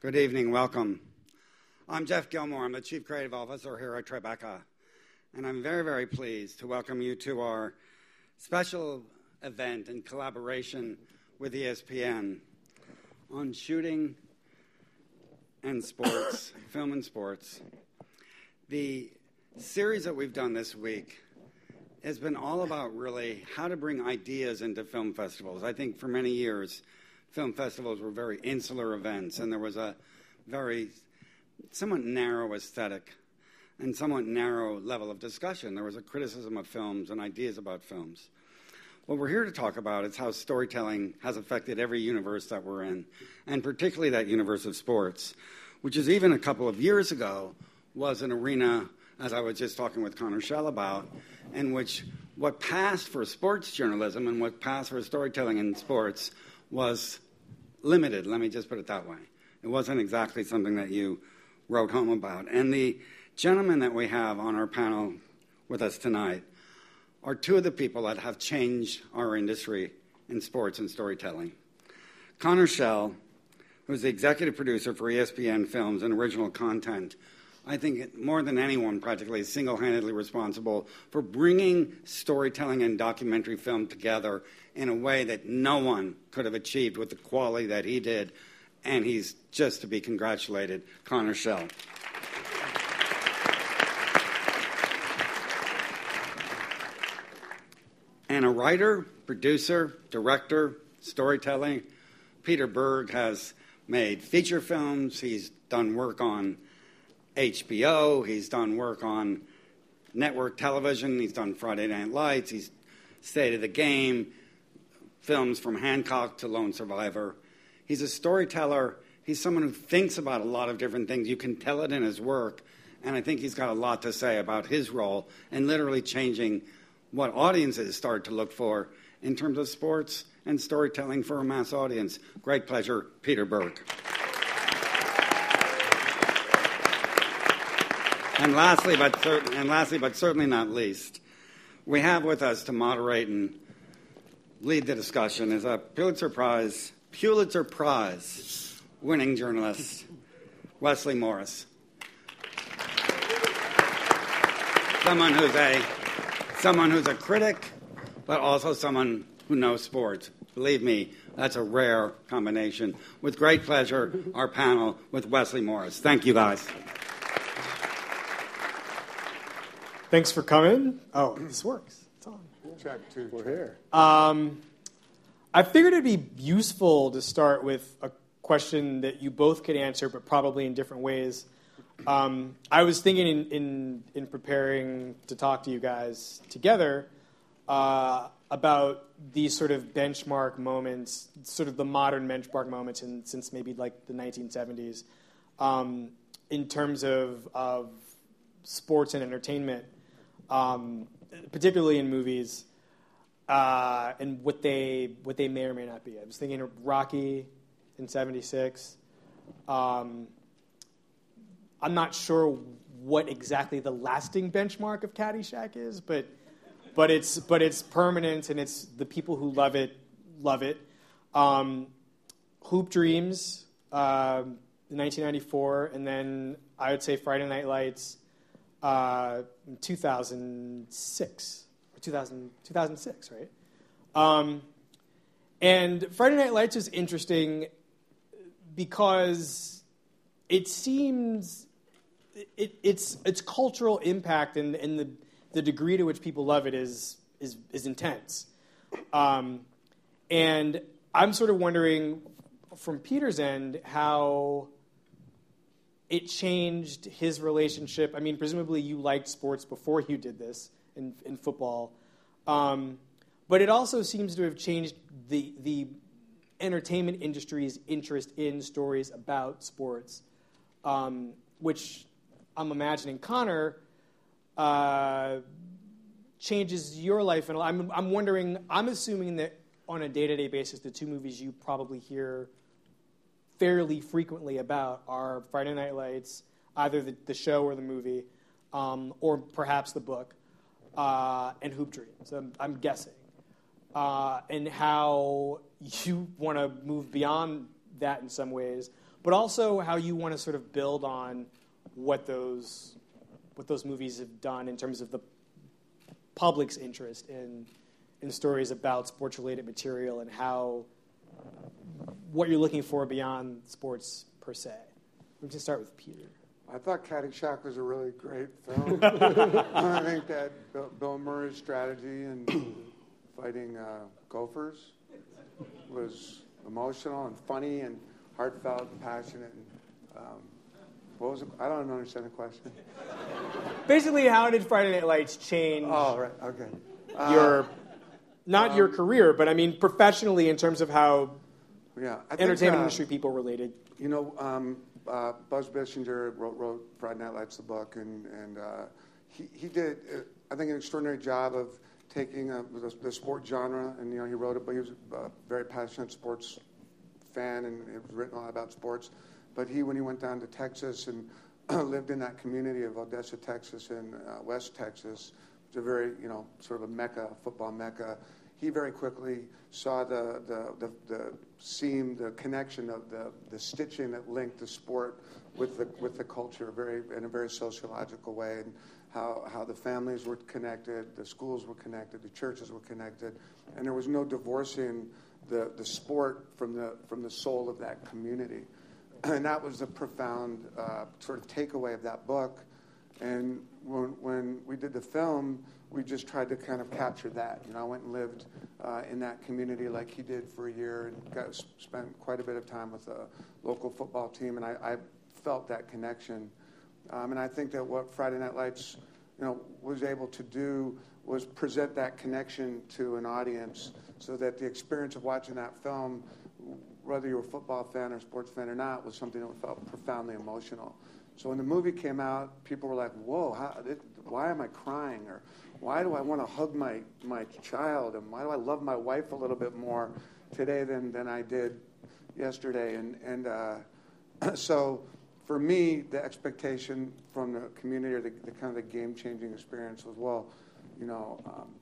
Good evening, welcome. I'm Geoff Gilmore. I'm the Chief Creative Officer here at Tribeca, and I'm very, very pleased to welcome you to our special event in collaboration with ESPN on shooting and sports, film and sports. The series that we've done this week has been all about really how to bring ideas into film festivals. I think for many years, film festivals were very insular events, and there was a very somewhat narrow aesthetic and somewhat narrow level of discussion. There was a criticism of films and ideas about films. What we're here to talk about is how storytelling has affected every universe that we're in, and particularly that universe of sports, which is even a couple of years ago was an arena, as I was just talking with Connor Schell about, in which what passed for sports journalism and what passed for storytelling in sports was limited. Let me just put it that way. It wasn't exactly something that you wrote home about. And the gentlemen that we have on our panel with us tonight are two of the people that have changed our industry in sports and storytelling. Connor Schell, who's the executive producer for ESPN Films and original content, I think more than anyone, practically single handedly responsible for bringing storytelling and documentary film together in a way that no one could have achieved with the quality that he did. And he's just to be congratulated, Connor Schell. and a writer, producer, director, storytelling. Peter Berg has made feature films. He's done work on HBO. He's done work on network television. He's done Friday Night Lights. He's State of the Game, films from Hancock to Lone Survivor. He's a storyteller. He's someone who thinks about a lot of different things. You can tell it in his work. And I think he's got a lot to say about his role in literally changing what audiences start to look for in terms of sports and storytelling for a mass audience. Great pleasure, Peter Berg. And lastly, but cer- and lastly, but certainly not least, we have with us to moderate and lead the discussion is a Pulitzer Prize Pulitzer Prize winning journalist, Wesley Morris. Someone who's a someone who's a critic, but also someone who knows sports. Believe me, that's a rare combination. With great pleasure, our panel with Wesley Morris. Thank you, guys. Thanks for coming. Oh, this works. It's on. Check two. We're here. Um, I figured it'd be useful to start with a question that you both could answer, but probably in different ways. Um, I was thinking in, in, in, preparing to talk to you guys together uh, about these sort of benchmark moments, sort of the modern benchmark moments in, since maybe like the 1970s, um, in terms of, of sports and entertainment, um, particularly in movies, uh, and what they what they may or may not be. I was thinking of Rocky in '76. Um, I'm not sure what exactly the lasting benchmark of Caddyshack is, but but it's but it's permanent and it's the people who love it love it. Um, Hoop Dreams, uh, 1994, and then I would say Friday Night Lights, uh, 2006 or 2000, 2006, right? Um, and Friday Night Lights is interesting because it seems it, it's its cultural impact and, and the, the degree to which people love it is is, is intense. Um, and I'm sort of wondering from Peter's end how it changed his relationship. I mean, presumably you liked sports before you did this in, in football. Um, but it also seems to have changed the, the entertainment industry's interest in stories about sports, um, which I'm imagining Connor uh, changes your life. And I'm, I'm wondering, I'm assuming that on a day to day basis, the two movies you probably hear fairly frequently about are Friday Night Lights, either the, the show or the movie, um, or perhaps the book, uh, and Hoop Dreams. I'm, I'm guessing. Uh, and how you want to move beyond that in some ways, but also how you want to sort of build on what those what those movies have done in terms of the public's interest in in stories about sports related material and how what you're looking for beyond sports per se. We can start with Peter. I thought Caddyshack was a really great film. I think that Bill, Bill Murray's strategy in fighting uh, gophers was emotional and funny and heartfelt and passionate. And, um, what was it? I don't understand the question. Basically, how did Friday Night Lights change? Oh, right. Okay. Uh, your not um, your career, but I mean professionally in terms of how yeah, entertainment think, uh, industry people related. You know, um, uh, Buzz Bissinger wrote, wrote, Friday Night Lights, the book, and, and uh, he, he did, uh, I think, an extraordinary job of taking uh, the, the, sport genre, and you know, he wrote it, but he was a very passionate sports fan, and it was written a lot about sports. But he, when he went down to Texas and lived in that community of Odessa, Texas, and uh, West Texas, it's a very, you know, sort of a mecca, football mecca. He very quickly saw the, the, the, the seam, the connection of the, the stitching that linked the sport with the, with the culture very, in a very sociological way, and how, how the families were connected, the schools were connected, the churches were connected, and there was no divorcing the, the sport from the, from the soul of that community. And that was a profound uh, sort of takeaway of that book. And when, when we did the film, we just tried to kind of capture that. You know, I went and lived uh, in that community like he did for a year and got spent quite a bit of time with a local football team, and I, I felt that connection. Um, and I think that what Friday Night Lights, you know, was able to do was present that connection to an audience, so that the experience of watching that film, whether you're a football fan or sports fan or not, was something that felt profoundly emotional. So when the movie came out, people were like, "Whoa, how, it, why am I crying?" or "Why do I want to hug my my child?" and "Why do I love my wife a little bit more today than than I did yesterday?" And and uh, so for me, the expectation from the community or the, the kind of the game changing experience was, well, you know, um,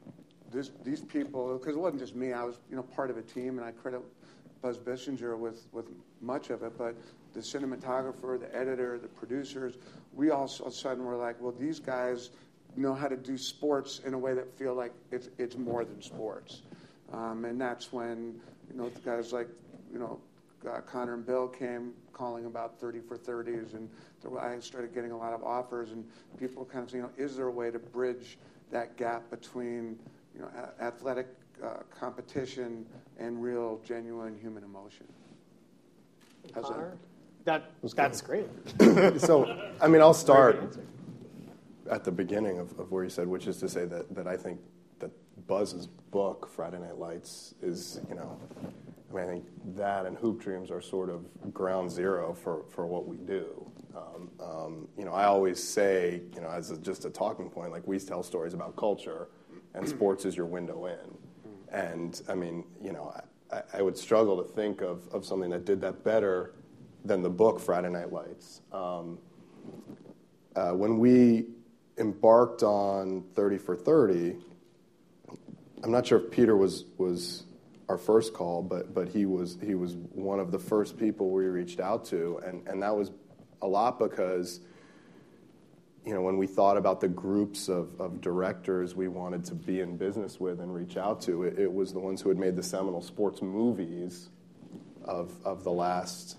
this, these people, because it wasn't just me, I was you know part of a team, and I credit Buzz Bissinger with with much of it, but the cinematographer, the editor, the producers, we all of a sudden were like, well, these guys know how to do sports in a way that feel like it's, it's more than sports. Um, and that's when, you know, the guys like, you know, uh, Connor and Bill came calling about 30 for 30s, and I started getting a lot of offers, and people kind of saying, you know, is there a way to bridge that gap between, you know, a- athletic uh, competition and real, genuine human emotion? How's that? That, that's great. so, I mean, I'll start at the beginning of, of where you said, which is to say that, that I think that Buzz's book, Friday Night Lights, is, you know, I mean, I think that and Hoop Dreams are sort of ground zero for, for what we do. Um, um, you know, I always say, you know, as a, just a talking point, like we tell stories about culture, and sports is your window in. And I mean, you know, I, I would struggle to think of, of something that did that better than the book Friday Night Lights. Um, uh, when we embarked on 30 for 30, I'm not sure if Peter was, was our first call, but, but he, was, he was one of the first people we reached out to. And, and that was a lot because you know, when we thought about the groups of, of directors we wanted to be in business with and reach out to, it, it was the ones who had made the seminal sports movies of, of the last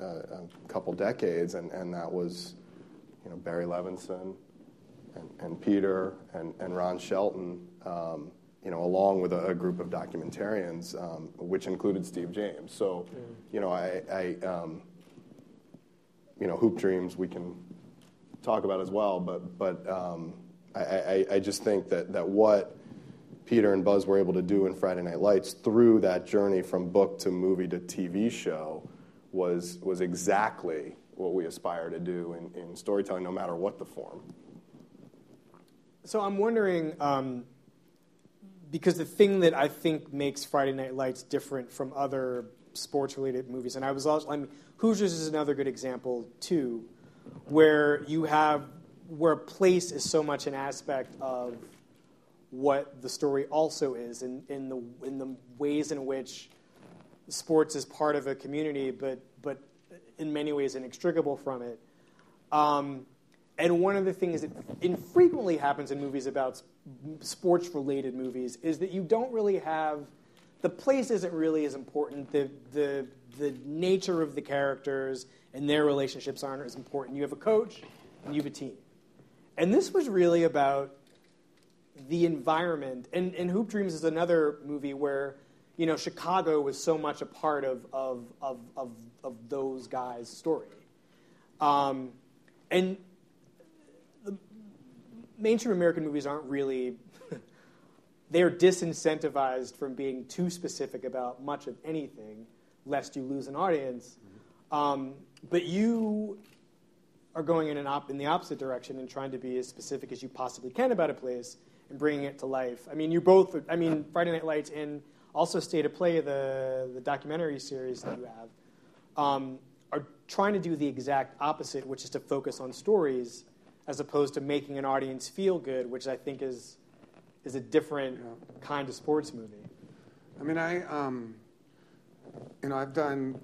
uh, couple decades, and, and that was you know, Barry Levinson and, and Peter and, and Ron Shelton, um, you know, along with a, a group of documentarians, um, which included Steve James. So, you know, I, I um, you know, Hoop Dreams we can talk about as well, but, but um, I, just think that, what Peter and Buzz were able to do in Friday Night Lights through that journey from book to movie to TV show was, was exactly what we aspire to do in, in storytelling, no matter what the form. So I'm wondering, um, because the thing that I think makes Friday Night Lights different from other sports-related movies, and I was also, I mean, Hoosiers is another good example too, where you have where place is so much an aspect of what the story also is, in, in the in the ways in which sports is part of a community, but but in many ways inextricable from it. Um, and one of the things that infrequently happens in movies about sports related movies is that you don't really have the place isn't really as important. The, the, the nature of the characters and their relationships aren't as important. You have a coach and you have a team. And this was really about the environment. And, and Hoop Dreams is another movie where, you know, Chicago was so much a part of, of, of, of, of those guys' story. Um, and the mainstream American movies aren't really they're disincentivized from being too specific about much of anything, lest you lose an audience. Um, but you are going in, an op- in the opposite direction and trying to be as specific as you possibly can about a place and bringing it to life. I mean, you both. I mean, Friday Night Lights and also State of Play, the the documentary series that you have, um, are trying to do the exact opposite, which is to focus on stories as opposed to making an audience feel good, which I think is is a different yeah. kind of sports movie. I mean, I, um, you know, I've done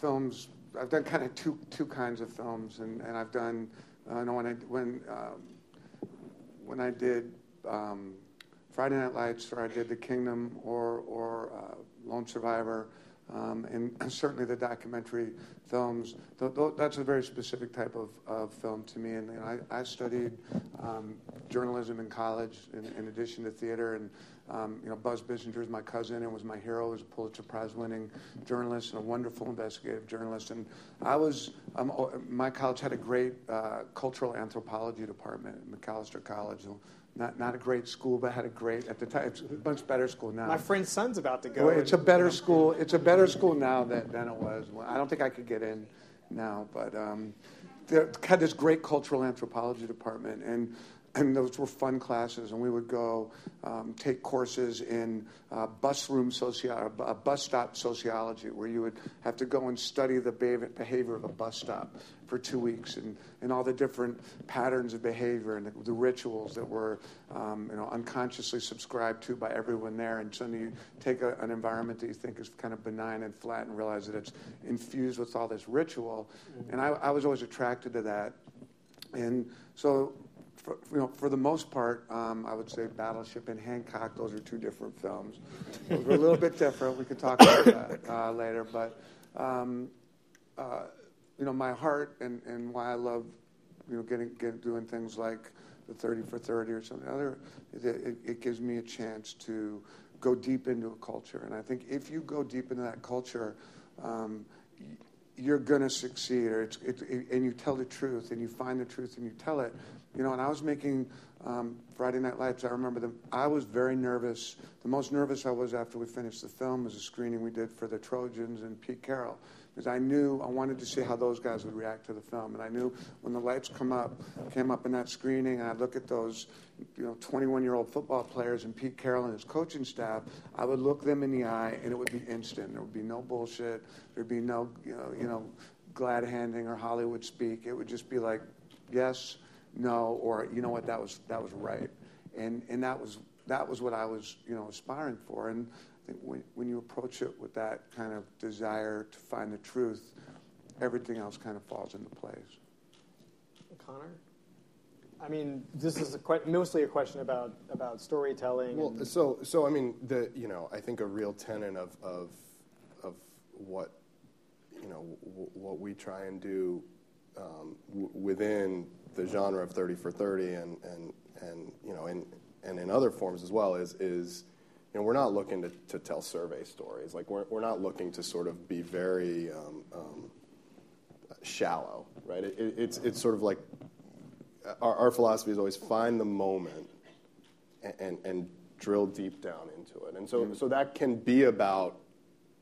films. I've done kind of two two kinds of films, and, and I've done. Uh, when I when um, when I did um, Friday Night Lights, or I did The Kingdom, or or uh, Lone Survivor. Um, and certainly the documentary films. Th- th- that's a very specific type of, of film to me. And I, I, studied um, journalism in college in, in, addition to theater. And um, you know, Buzz Bissinger is my cousin and was my hero. He was a Pulitzer Prize-winning journalist and a wonderful investigative journalist. And I was um, my college had a great uh, cultural anthropology department at Macalester College. Not, not a great school, but had a great at the time. It's a much better school now. My friend's son's about to go. It's a better school. It's a better school now than, than it was. I don't think I could get in now, but um, they had this great cultural anthropology department, and and those were fun classes, and we would go um, take courses in uh, bus room sociology, uh, bus stop sociology, where you would have to go and study the behavior of a bus stop for two weeks, and, and all the different patterns of behavior and the, the rituals that were, um, you know, unconsciously subscribed to by everyone there, and suddenly you take a, an environment that you think is kind of benign and flat, and realize that it's infused with all this ritual, and I, I was always attracted to that, and so for, you know, for the most part, um, I would say Battleship and Hancock. Those are two different films. Those were a little bit different. We could talk about that uh, later. But um, uh, you know, my heart and, and why I love you know getting, getting doing things like the 30 for 30 or something other, it, it gives me a chance to go deep into a culture. And I think if you go deep into that culture, um, you're going to succeed, or it's, it, it, and you tell the truth, and you find the truth, and you tell it. You know, and I was making um, Friday Night Lights. I remember them. I was very nervous. The most nervous I was after we finished the film was a screening we did for the Trojans and Pete Carroll, because I knew I wanted to see how those guys would react to the film, and I knew when the lights come up, came up in that screening, and I look at those, you know, 21-year-old football players and Pete Carroll and his coaching staff, I would look them in the eye, and it would be instant. There would be no bullshit. There'd be no, you know, you know glad handing or Hollywood speak. It would just be like, yes no, or you know what, that was that was right, and and that was that was what I was you know aspiring for. And think when when you approach it with that kind of desire to find the truth, everything else kind of falls into place. Connor. I mean, this is a que- mostly a question about about storytelling. Well, so so I mean, the you know, I think a real tenet of of of what you know w- what we try and do um, w- within the genre of 30 for 30 and, and, and you know, and, and in other forms as well is, is you know, we're not looking to, to tell survey stories. Like, we're, we're not looking to sort of be very um, um, shallow, right? It, it, it's, it's sort of like our, our philosophy is always find the moment and, and, and drill deep down into it. And so, mm-hmm. so that can be about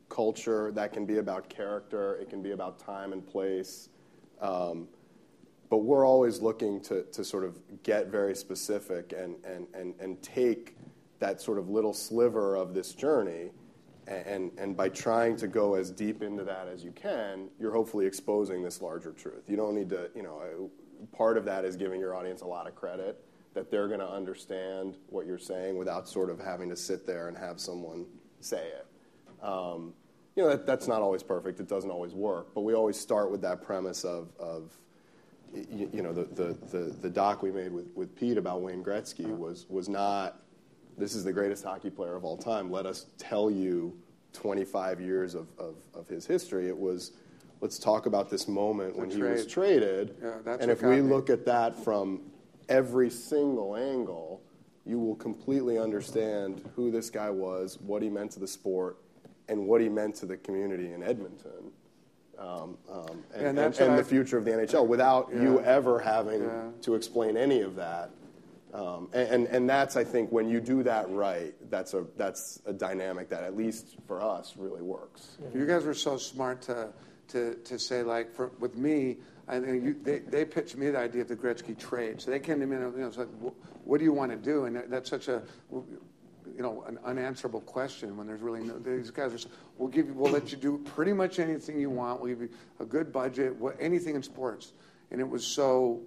culture, that can be about character, it can be about time and place. Um, but we're always looking to, to sort of get very specific and, and, and, and take that sort of little sliver of this journey and, and by trying to go as deep into that as you can, you're hopefully exposing this larger truth. You don't need to, you know, part of that is giving your audience a lot of credit that they're going to understand what you're saying without sort of having to sit there and have someone say it. Um, you know, that, that's not always perfect. It doesn't always work. But we always start with that premise of, of you, you know, the, the, the, the, doc we made with, with Pete about Wayne Gretzky was, was not, this is the greatest hockey player of all time. Let us tell you 25 years of, of, of his history. It was, let's talk about this moment The when he was traded. Yeah, that's and if we look at that from every single angle, you will completely understand who this guy was, what he meant to the sport, and what he meant to the community in Edmonton. Um, um, and, And and, and the future of the NHL without you ever having Yeah. to explain any of that. Um, and, that's, I think, when you do that right, that's a, that's a dynamic that, at least for us, really works. You guys were so smart to to, to say like with me, I think they pitched me the idea of the Gretzky trade. So they came to me and know, it's like, what do you want to do? And that's such a you know an unanswerable question when there's really no. These guys are. s- We'll give you. We'll let you do pretty much anything you want. We'll give you a good budget. Anything in sports. And it was so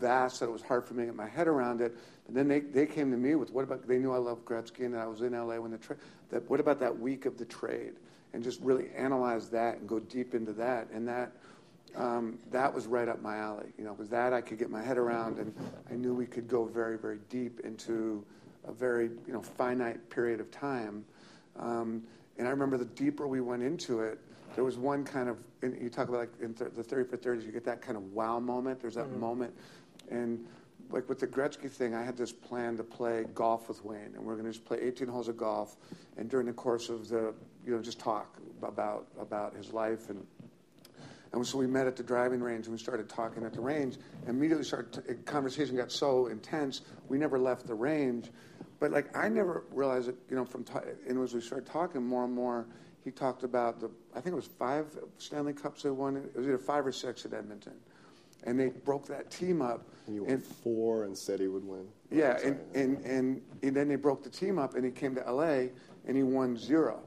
vast that it was hard for me to get my head around it. But then they, they came to me with what about they knew I loved Gretzky and I was in LA when the trade. That what about that week of the trade and just really analyze that and go deep into that and that um, that was right up my alley. You know, because that I could get my head around and I knew we could go very very deep into a very you know finite period of time. Um, and I remember the deeper we went into it, there was one kind of, and you talk about like in th- the 30 for 30s, you get that kind of wow moment. There's that moment. And like with the Gretzky thing, I had this plan to play golf with Wayne, and we're going to just play 18 holes of golf, and during the course of the, you know, just talk about about his life and and so we met at the driving range and we started talking at the range. And Immediately started t- conversation got so intense we never left the range. But like I never realized it, you know, from ta- and as we started talking more and more, he talked about the I think it was five Stanley Cups they won. It was either five or six at Edmonton, and they broke that team up. And you and, won four and said he would win. yeah, and, and, and, and then they broke the team up, and he came to LA, and he won zero.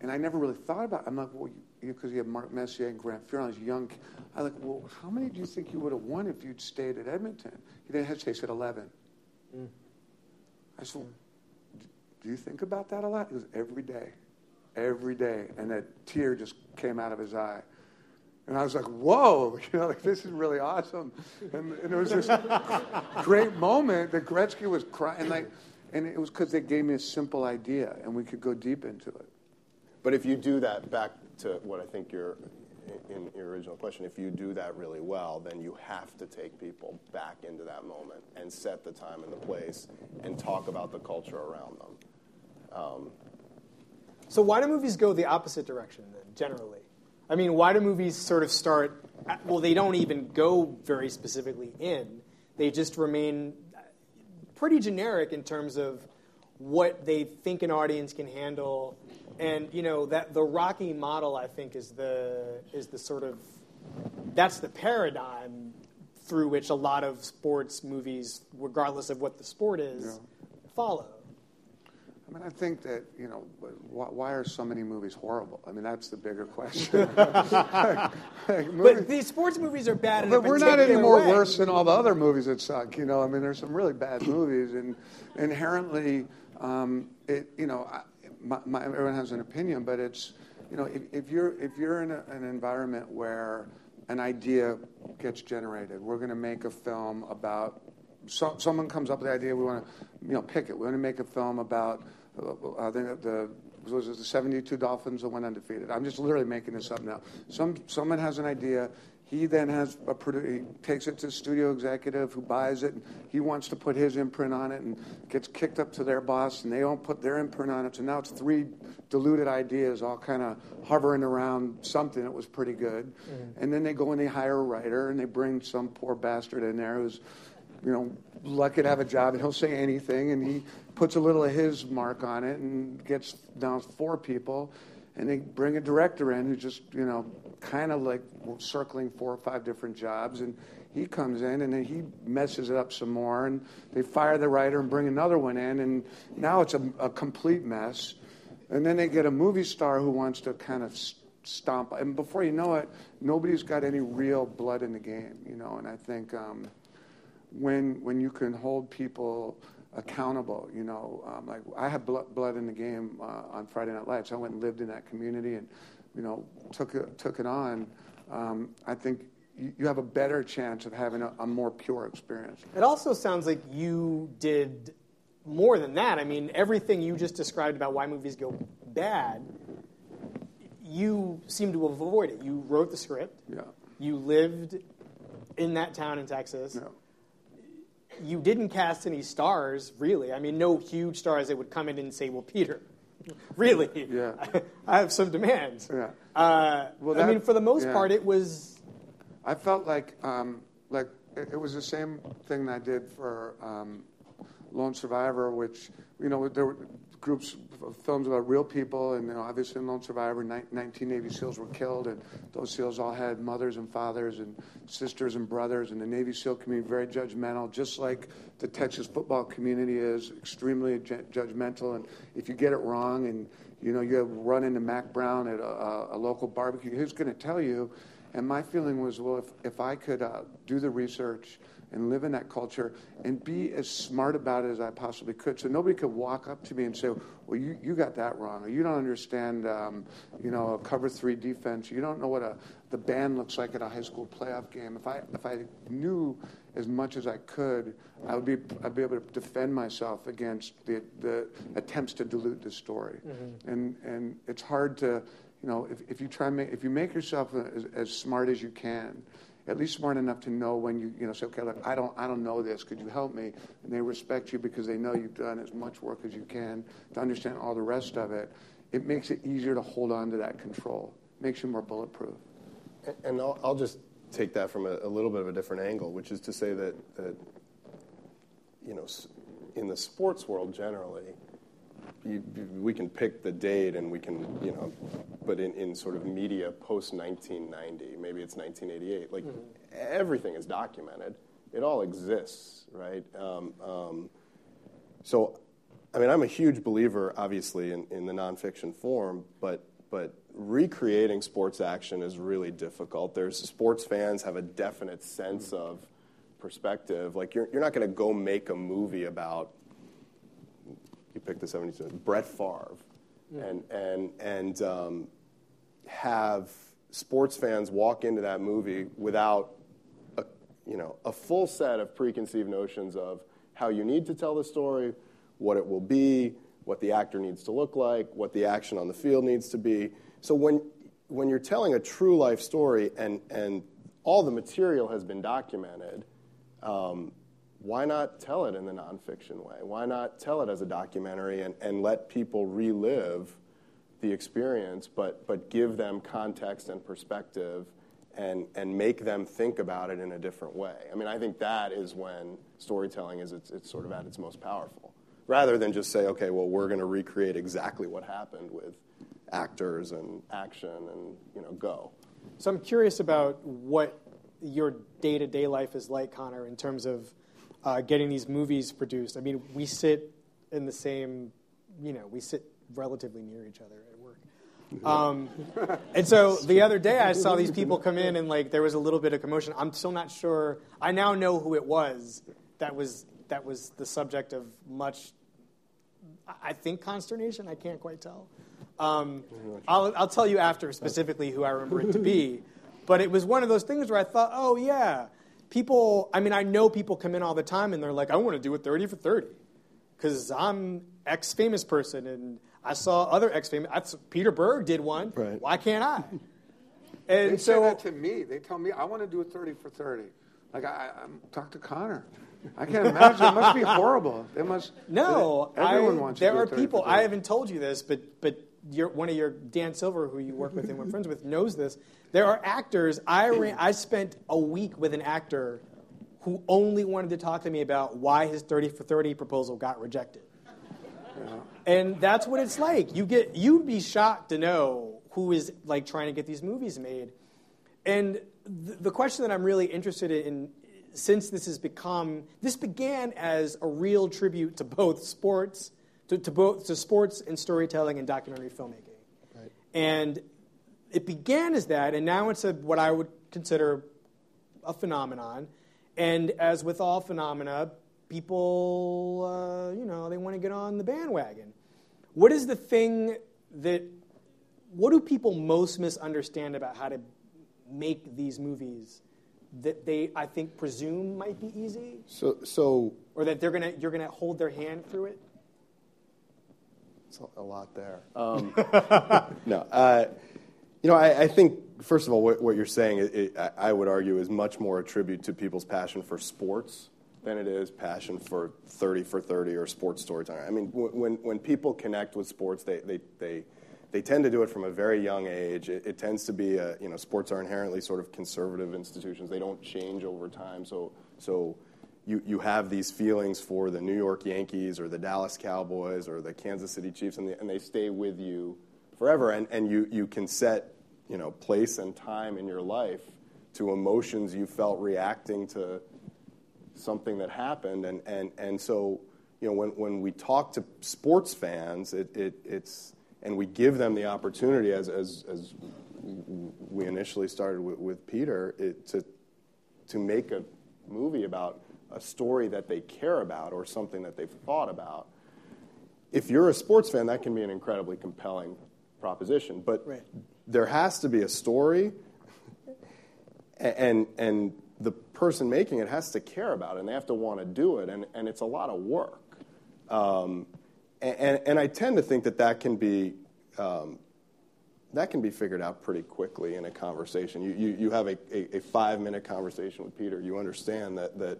And I never really thought about. it. I'm like, well, because you, have Mark Messier and Grant Fuhr, these young. I like, well, how many do you think you would have won if you'd stayed at Edmonton? He didn't hesitate. He said 11. Mm. I said, do you think about that a lot? He goes, every day, every day, and that tear just came out of his eye. And I was like, whoa, you know, like, this is really awesome. And, and it was this great moment that Gretzky was crying. Like, and it was because they gave me a simple idea and we could go deep into it. But if you do that, back to what I think you're in your original question, if you do that really well, then you have to take people back into that moment and set the time and the place and talk about the culture around them. Um, so why do movies go the opposite direction then, generally? I mean, why do movies sort of start? Well, they don't even go very specifically in. They just remain pretty generic in terms of what they think an audience can handle, and you know that the Rocky model, I think, is the is the sort of that's the paradigm through which a lot of sports movies, regardless of what the sport is, Yeah. follow. I mean, I think that, you know, why, why are so many movies horrible? I mean, that's the bigger question. Like, But movies- these sports movies are bad. But we're not any more way. worse than all the other movies that suck. You know, I mean, there's some really bad movies, and inherently, um, it. You know, I, my, my, everyone has an opinion, but it's. You know, if, if you're if you're in a, an environment where an idea gets generated, we're going to make a film about. So, someone comes up with the idea. We want to, you know, pick it. We want to make a film about uh, uh, the, the was it the 72 Dolphins that went undefeated. I'm just literally making this up now. Some someone has an idea. He then has a he takes it to the studio executive who buys it. And he wants to put his imprint on it and gets kicked up to their boss, and they don't put their imprint on it. So now it's three diluted ideas all kind of hovering around something that was pretty good. And then they go and they hire a writer, and they bring some poor bastard in there who's you know, lucky to have a job, and he'll say anything, and he puts a little of his mark on it, and gets down four people, and they bring a director in who's just, you know, kind of like circling four or five different jobs, and he comes in and then he messes it up some more, and they fire the writer and bring another one in, and now it's a, a complete mess, and then they get a movie star who wants to kind of stomp, and before you know it, nobody's got any real blood in the game, you know, and I think. Um, when when you can hold people accountable. You know, um, like I had blood, blood in the game uh, on Friday Night Lights. I went and lived in that community, and you know, took it, took it on, um, I think you, you have a better chance of having a, a more pure experience. It also sounds like you did more than that. I mean, everything you just described about why movies go bad, you seem to avoid it. You wrote the script. Yeah. You lived in that town in Texas. Yeah. You didn't cast any stars, really. I mean, no huge stars that would come in and say, "Well, Peter, really, Yeah. I have some demands." Yeah. Uh, Well, I mean, for the most yeah. part, it was. I felt like um, like it, it was the same thing that I did for um, Lone Survivor, which you know there were groups of films about real people, and you know, obviously in Lone Survivor, ni- 19 Navy SEALs were killed, and those SEALs all had mothers and fathers and sisters and brothers, and the Navy SEAL community very judgmental, just like the Texas football community is extremely ju- judgmental, and if you get it wrong, and you know you run into Mack Brown at a, a, a local barbecue, who's going to tell you? And my feeling was, well, if, if I could uh, do the research and live in that culture and be as smart about it as I possibly could, so nobody could walk up to me and say, well, you, you got that wrong, or you don't understand, um, you know, a cover three defense, you don't know what a, the band looks like at a high school playoff game. If I, if I knew as much as I could, I would be, I'd be able to defend myself against the, the attempts to dilute the story. And, and it's hard to, you know, if, if you try make, if you make yourself as, as smart as you can, at least smart enough to know when you, you know, say, okay, look, I don't, I don't know this. Could you help me? And they respect you because they know you've done as much work as you can to understand all the rest of it. It makes it easier to hold on to that control. Makes you more bulletproof. And- And I'll, I'll just take that from a, a little bit of a different angle, which is to say that, that you know, in the sports world generally, you, we can pick the date and we can, you know, but in, in sort of media post 1990, maybe it's 1988, like everything is documented. It all exists, right? Um, um, so, I mean, I'm a huge believer, obviously, in, in the nonfiction form, but but recreating sports action is really difficult. There's sports fans have a definite sense of perspective. Like you're you're not going to go make a movie about you pick the 70s Brett Favre, and and and um, have sports fans walk into that movie without a, you know, a full set of preconceived notions of how you need to tell the story, what it will be, what the actor needs to look like, what the action on the field needs to be. So when when you're telling a true life story and and all the material has been documented, um, why not tell it in the nonfiction way? Why not tell it as a documentary and, and let people relive the experience, but, but give them context and perspective and, and make them think about it in a different way? I mean, I think that is when storytelling is it's, it's sort of at its most powerful. Rather than just say, okay, well, we're going to recreate exactly what happened with actors and action and, you know, go. So I'm curious about what your day to day life is like, Connor, in terms of uh, getting these movies produced. I mean, we sit in the same, you know, we sit relatively near each other at work. Um, and so the other day I saw these people come in and like there was a little bit of commotion. I'm still not sure. I now know who it was that was that was the subject of much, I- think consternation. I can't quite tell. Um, I'll, I'll tell you after specifically who I remember it to be. But it was one of those things where I thought, oh yeah, people. I mean, I know people come in all the time and they're like, I want to do a thirty for thirty because I'm ex famous person and I saw other ex famous. Peter Berg did one. Right. Why can't I? They And say so that to me. They tell me I want to do a thirty for thirty. Like I, I'm talk to Connor. I can't imagine. It must be horrible. It must. No, everyone I, wants. there to do are people. I haven't told you this, but but your, one of your Dan Silver, who you work with and we're friends with, knows this. There are actors. I ran, I spent a week with an actor who only wanted to talk to me about why his thirty for thirty proposal got rejected. And that's what it's like. You get you'd be shocked to know who is like trying to get these movies made. And th- the question that I'm really interested in, since this has become, this began as a real tribute to both sports, to, to both to sports and storytelling and documentary filmmaking. And it began as that, and now it's a, what I would consider a phenomenon. And as with all phenomena, people, uh, you know, they want to get on the bandwagon. What is the thing that what do people most misunderstand about how to make these movies that they, I think, presume might be easy, So, so or that they're gonna you're gonna hold their hand through it? It's a- lot there. Um, no, uh, you know, I, I think first of all, what, what you're saying, it, it, I I would argue, is much more a tribute to people's passion for sports than it is passion for 30 for 30 or sports storytelling. I mean, when when people connect with sports, they they they, they tend to do it from a very young age. It, it tends to be, a, you know, sports are inherently sort of conservative institutions. They don't change over time, so so you, you have these feelings for the New York Yankees or the Dallas Cowboys or the Kansas City Chiefs, and, they and they stay with you forever. And, and you, you can set you know, place and time in your life to emotions you felt reacting to something that happened. And, and, and so you know, when, when we talk to sports fans, it, it, it's, and we give them the opportunity, as, as, as we initially started with, with Peter, it, to, to make a movie about a story that they care about or something that they've thought about. If you're a sports fan, that can be an incredibly compelling proposition. But Right. there has to be a story, and, and the person making it has to care about it, and they have to want to do it, and, and it's a lot of work. Um, and, and I tend to think that that can be um, that can be figured out pretty quickly in a conversation. You, you, you have a, a, a five minute conversation with Peter. You understand that, that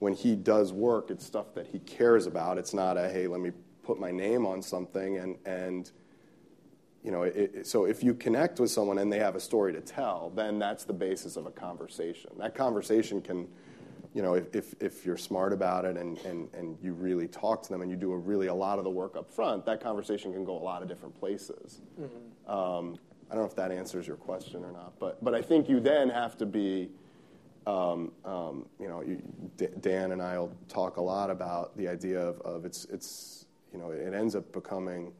when he does work, it's stuff that he cares about. It's not a, hey, let me put my name on something. And, and you know, it, it, so if you connect with someone and they have a story to tell, then that's the basis of a conversation. That conversation can, you know, if, if, if you're smart about it and, and, and you really talk to them and you do a really a lot of the work up front, that conversation can go a lot of different places. Um, I don't know if that answers your question or not, but, but I think you then have to be, um, um, you know, you, D- Dan and I will talk a lot about the idea of, of it's, it's, you know, it ends up becoming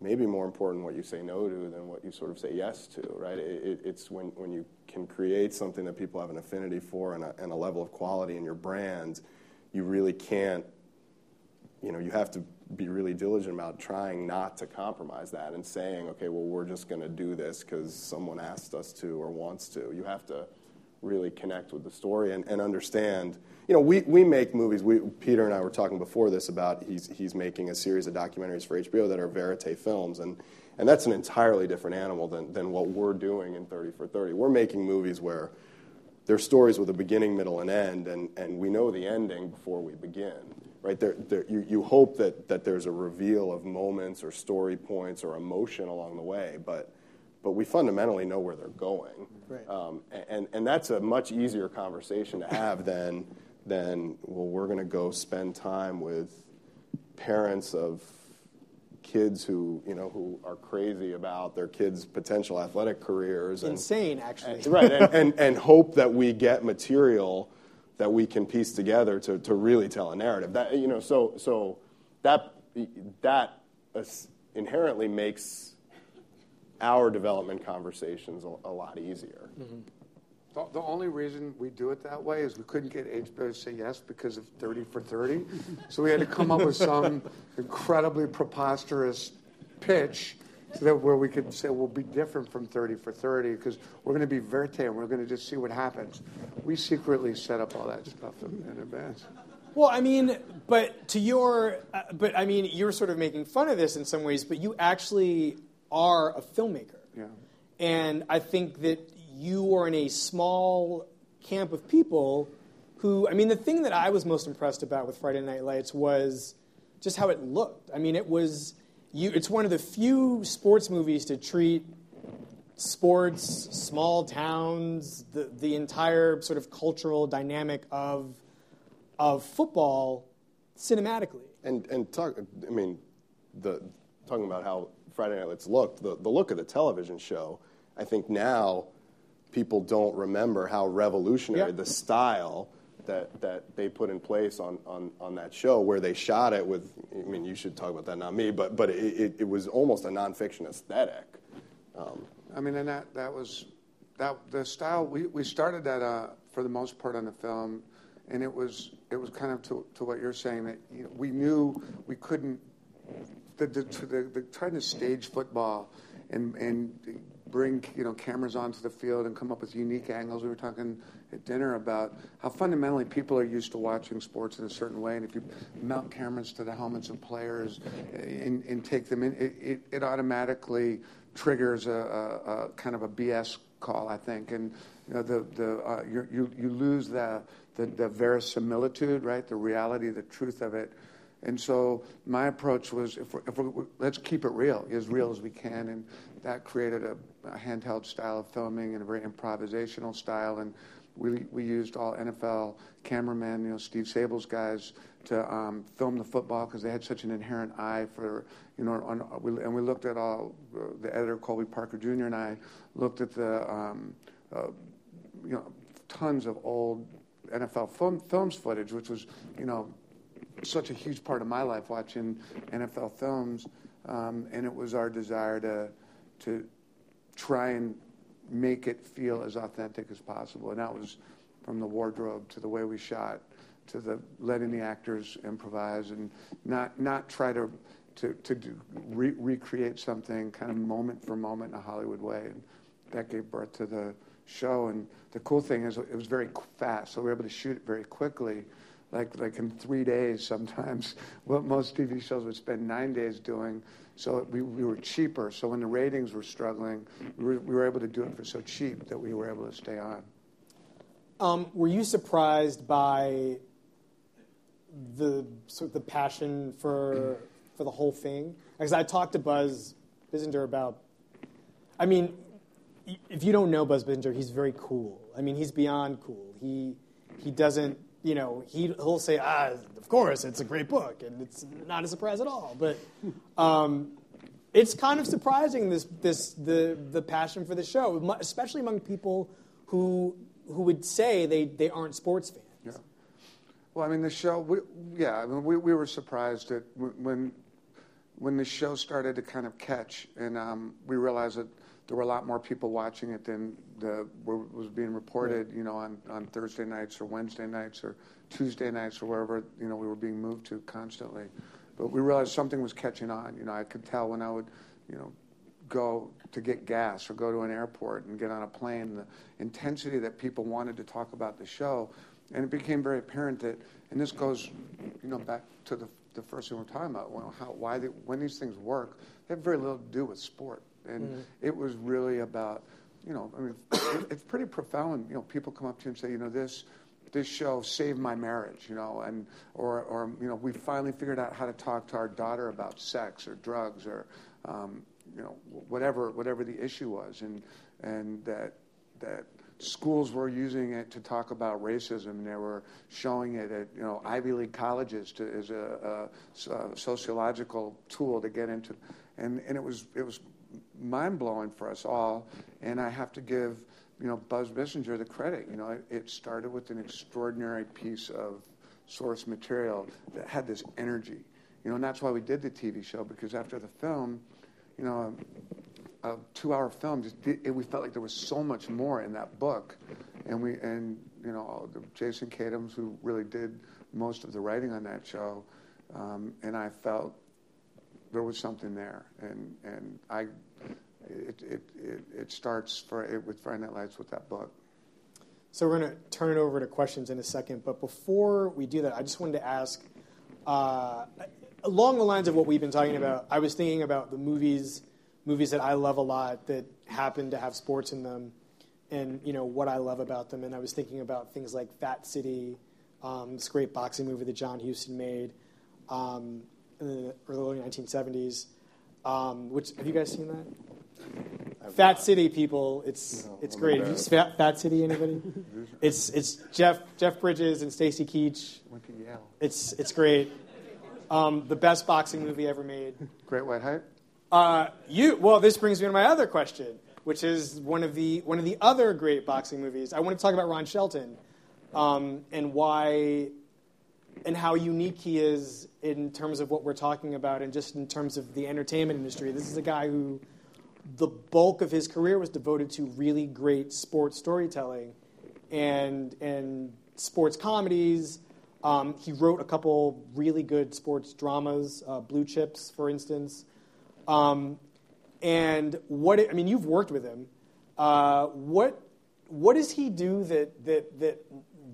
maybe more important what you say no to than what you sort of say yes to, right? It, it, it's when, when you can create something that people have an affinity for and a, and a level of quality in your brand, you really can't, you know, you have to be really diligent about trying not to compromise that and saying, okay, well, we're just going to do this because someone asked us to or wants to. You have to really connect with the story and, and understand. You know, we, we make movies. We, Peter and I were talking before this about he's, he's making a series of documentaries for HBO that are verite films, and, and that's an entirely different animal than, than what we're doing in 30 for 30. We're making movies where they're stories with a beginning, middle, and end, and, and we know the ending before we begin. Right there, there, you, you hope that, that there's a reveal of moments or story points or emotion along the way, but, but we fundamentally know where they're going. Right. Um, and, and that's a much easier conversation to have than, than well, we're going to go spend time with parents of kids who, you know, who are crazy about their kids' potential athletic careers. And, Insane, actually. right, and, and, and hope that we get material that we can piece together to, to really tell a narrative. That, you know, so, so that, that inherently makes our development conversations a, a lot easier. Mm-hmm. The, the only reason we do it that way is we couldn't get HBO to say yes because of 30 for 30. so we had to come up with some incredibly preposterous pitch so that where we could say we'll be different from 30 for 30 because we're going to be verite and we're going to just see what happens. We secretly set up all that stuff in, in advance. Well, I mean, but to your, uh, but I mean, you're sort of making fun of this in some ways, but you actually are a filmmaker. Yeah. And I think that you are in a small camp of people who, I mean, the thing that I was most impressed about with Friday Night Lights was just how it looked. I mean, it was, you, it's one of the few sports movies to treat sports, small towns, the, the entire sort of cultural dynamic of, of football cinematically. And and talk. I mean, the talking about how Friday Night Lights looked. The the look of the television show. I think now people don't remember how revolutionary Yeah. the style that that they put in place on, on on that show, where they shot it with. I mean, you should talk about that, not me. But but it, it, it was almost a nonfiction aesthetic. I mean, and that, that was that the style we, we started that uh, for the most part on the film, and it was it was kind of to, to what you're saying that you know, we knew we couldn't the the, to the the trying to stage football and and bring you know cameras onto the field and come up with unique angles. We were talking at dinner about how fundamentally people are used to watching sports in a certain way, and if you mount cameras to the helmets of players and, and take them in, it, it, it automatically triggers a, a, a, kind of a BS call, I think, and you know the the uh, you you lose the, the the verisimilitude, right? The reality, the truth of it. And so my approach was, if we're, if we're, let's keep it real, as real as we can, and that created a, a handheld style of filming and a very improvisational style. And we, we used all NFL cameramen, you know, Steve Sabol's guys, to um, film the football because they had such an inherent eye for, you know, on, and we looked at all, uh, the editor, Colby Parker Jr., and I looked at the, um, uh, you know, tons of old NFL film, films footage, which was, you know, such a huge part of my life watching NFL films. Um, and it was our desire to, to try and make it feel as authentic as possible. And that was from the wardrobe to the way we shot to the letting the actors improvise and not not try to to, to do, re- recreate something kind of moment for moment in a Hollywood way. And that gave birth to the show. And the cool thing is it was very fast, so we were able to shoot it very quickly. Like, like in three days sometimes, what most TV shows would spend nine days doing, so we, we were cheaper. So when the ratings were struggling, we were, we were able to do it for so cheap that we were able to stay on. Um, were you surprised by the sort of the passion for for the whole thing? Because I talked to Buzz Bissinger about. I mean, if you don't know Buzz Bissinger, he's very cool. I mean, he's beyond cool. He he doesn't you know, he, he'll say, ah, of course, it's a great book, and it's not a surprise at all. But um, it's kind of surprising this, this the, the passion for the show, especially among people who, who would say they, they aren't sports fans. Yeah. Well, I mean, the show, we, yeah, I mean, we, we were surprised that when, when the show started to kind of catch, and um, we realized that there were a lot more people watching it than the, was being reported, you know, on, on Thursday nights or Wednesday nights or Tuesday nights or wherever, you know, we were being moved to constantly. But we realized something was catching on. You know, I could tell when I would, you know, go to get gas or go to an airport and get on a plane, the intensity that people wanted to talk about the show. And it became very apparent that, and this goes, you know, back to the, the first thing we're talking about, well, how, why they, when these things work, they have very little to do with sport and mm-hmm. it was really about, you know, I mean, it's pretty profound. You know, people come up to you and say, you know, this this show saved my marriage, you know, and or or you know, we finally figured out how to talk to our daughter about sex or drugs or um, you know whatever whatever the issue was, and and that that schools were using it to talk about racism. They were showing it at you know Ivy League colleges to, as a, a, a sociological tool to get into, and and it was it was mind blowing for us all. And I have to give, you know, Buzz Bissinger the credit. You know, it, it started with an extraordinary piece of source material that had this energy. You know, and that's why we did the TV show because after the film, you know, a, two-hour film, just it, we felt like there was so much more in that book, and we and you know, Jason Katims who really did most of the writing on that show, um, and I felt there was something there, and and I, it it it, it starts for it with Friday Night Lights with that book. So we're going to turn it over to questions in a second, but before we do that, I just wanted to ask, uh, along the lines of what we've been talking about. I was thinking about the movies, movies that I love a lot that happen to have sports in them, and you know what I love about them. And I was thinking about things like Fat City, um, this great boxing movie that John Huston made. Um, in the early 1970s. Um, which have you guys seen that? Fat City people, it's no, it's great. Fat, Fat City, anybody? it's it's Jeff Jeff Bridges and Stacy Keach. Went to Yale. It's it's great. Um, the best boxing movie ever made. Great White Hype. Uh, you well, this brings me to my other question, which is one of the one of the other great boxing movies. I want to talk about Ron Shelton um, and why and how unique he is in terms of what we're talking about and just in terms of the entertainment industry. This is a guy who the bulk of his career was devoted to really great sports storytelling and and sports comedies. Um, he wrote a couple really good sports dramas, uh, Blue Chips, for instance. Um, And what I mean, you've worked with him. Uh, what what does he do that that that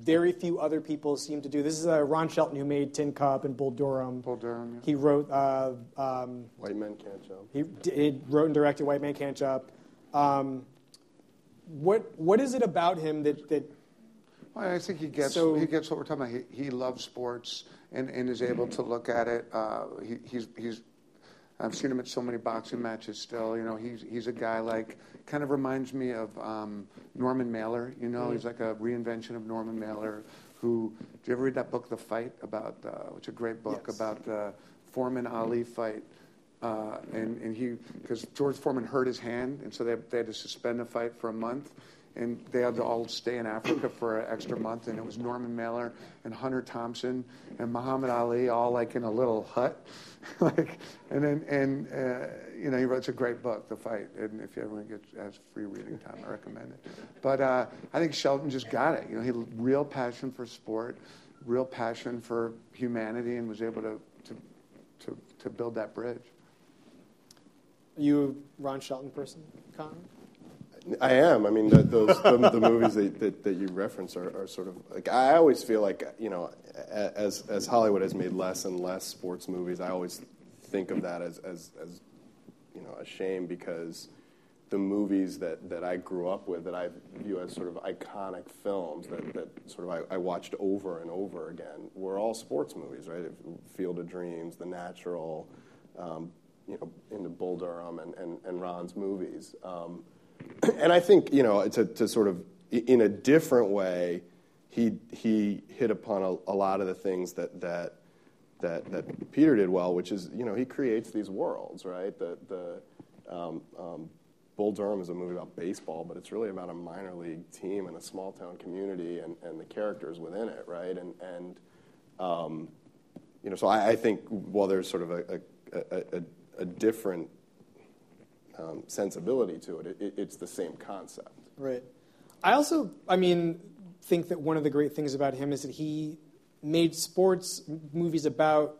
very few other people seem to do? This is uh, Ron Shelton who made Tin Cup and Bull Durham. Bull Durham. Yeah. He wrote. Uh, um, White men can't jump. he, d- he wrote and directed White Man Can't Jump. Um, what what is it about him that that Well, I think he gets So- he gets what we're talking about. He, he loves sports and, and is able to look at it. Uh, he, he's he's I've seen him at so many boxing matches. Still, you know, he's he's a guy like kind of reminds me of um, Norman Mailer. You know, he's like a reinvention of Norman Mailer. Who did you ever read that book, The Fight? About uh, which is a great book Yes. about the Foreman Ali fight. Uh, and, and he, because George Foreman hurt his hand, and so they, they had to suspend the fight for a month, and they had to all stay in Africa for an extra month, and it was Norman Mailer and Hunter Thompson and Muhammad Ali all like in a little hut, like, and then and uh, you know he wrote it's a great book, The Fight, and if everyone gets has free reading time, I recommend it. But uh, I think Shelton just got it. You know, he had real passion for sport, real passion for humanity, and was able to to to, to build that bridge. are you a Ron Shelton person, Connor? I am. I mean, the, those the, the movies that, that, that you reference are, are sort of like I always feel like you know, as as Hollywood has made less and less sports movies, I always think of that as as, as you know a shame because the movies that, that I grew up with that I view as sort of iconic films that, that sort of I, I watched over and over again were all sports movies, right? Field of Dreams, The Natural, um, you know, into Bull Durham and, and, and Ron's movies. Um, and I think you know to, to sort of in a different way, he he hit upon a, a lot of the things that that that that Peter did well, which is you know he creates these worlds, right? The the um, um, Bull Durham is a movie about baseball, but it's really about a minor league team and a small town community and, and the characters within it, right? And and um, you know, so I, I think while there's sort of a a, a, a, a different um, sensibility to it, it, it's the same concept. Right. I also, I mean, think that one of the great things about him is that he made sports movies about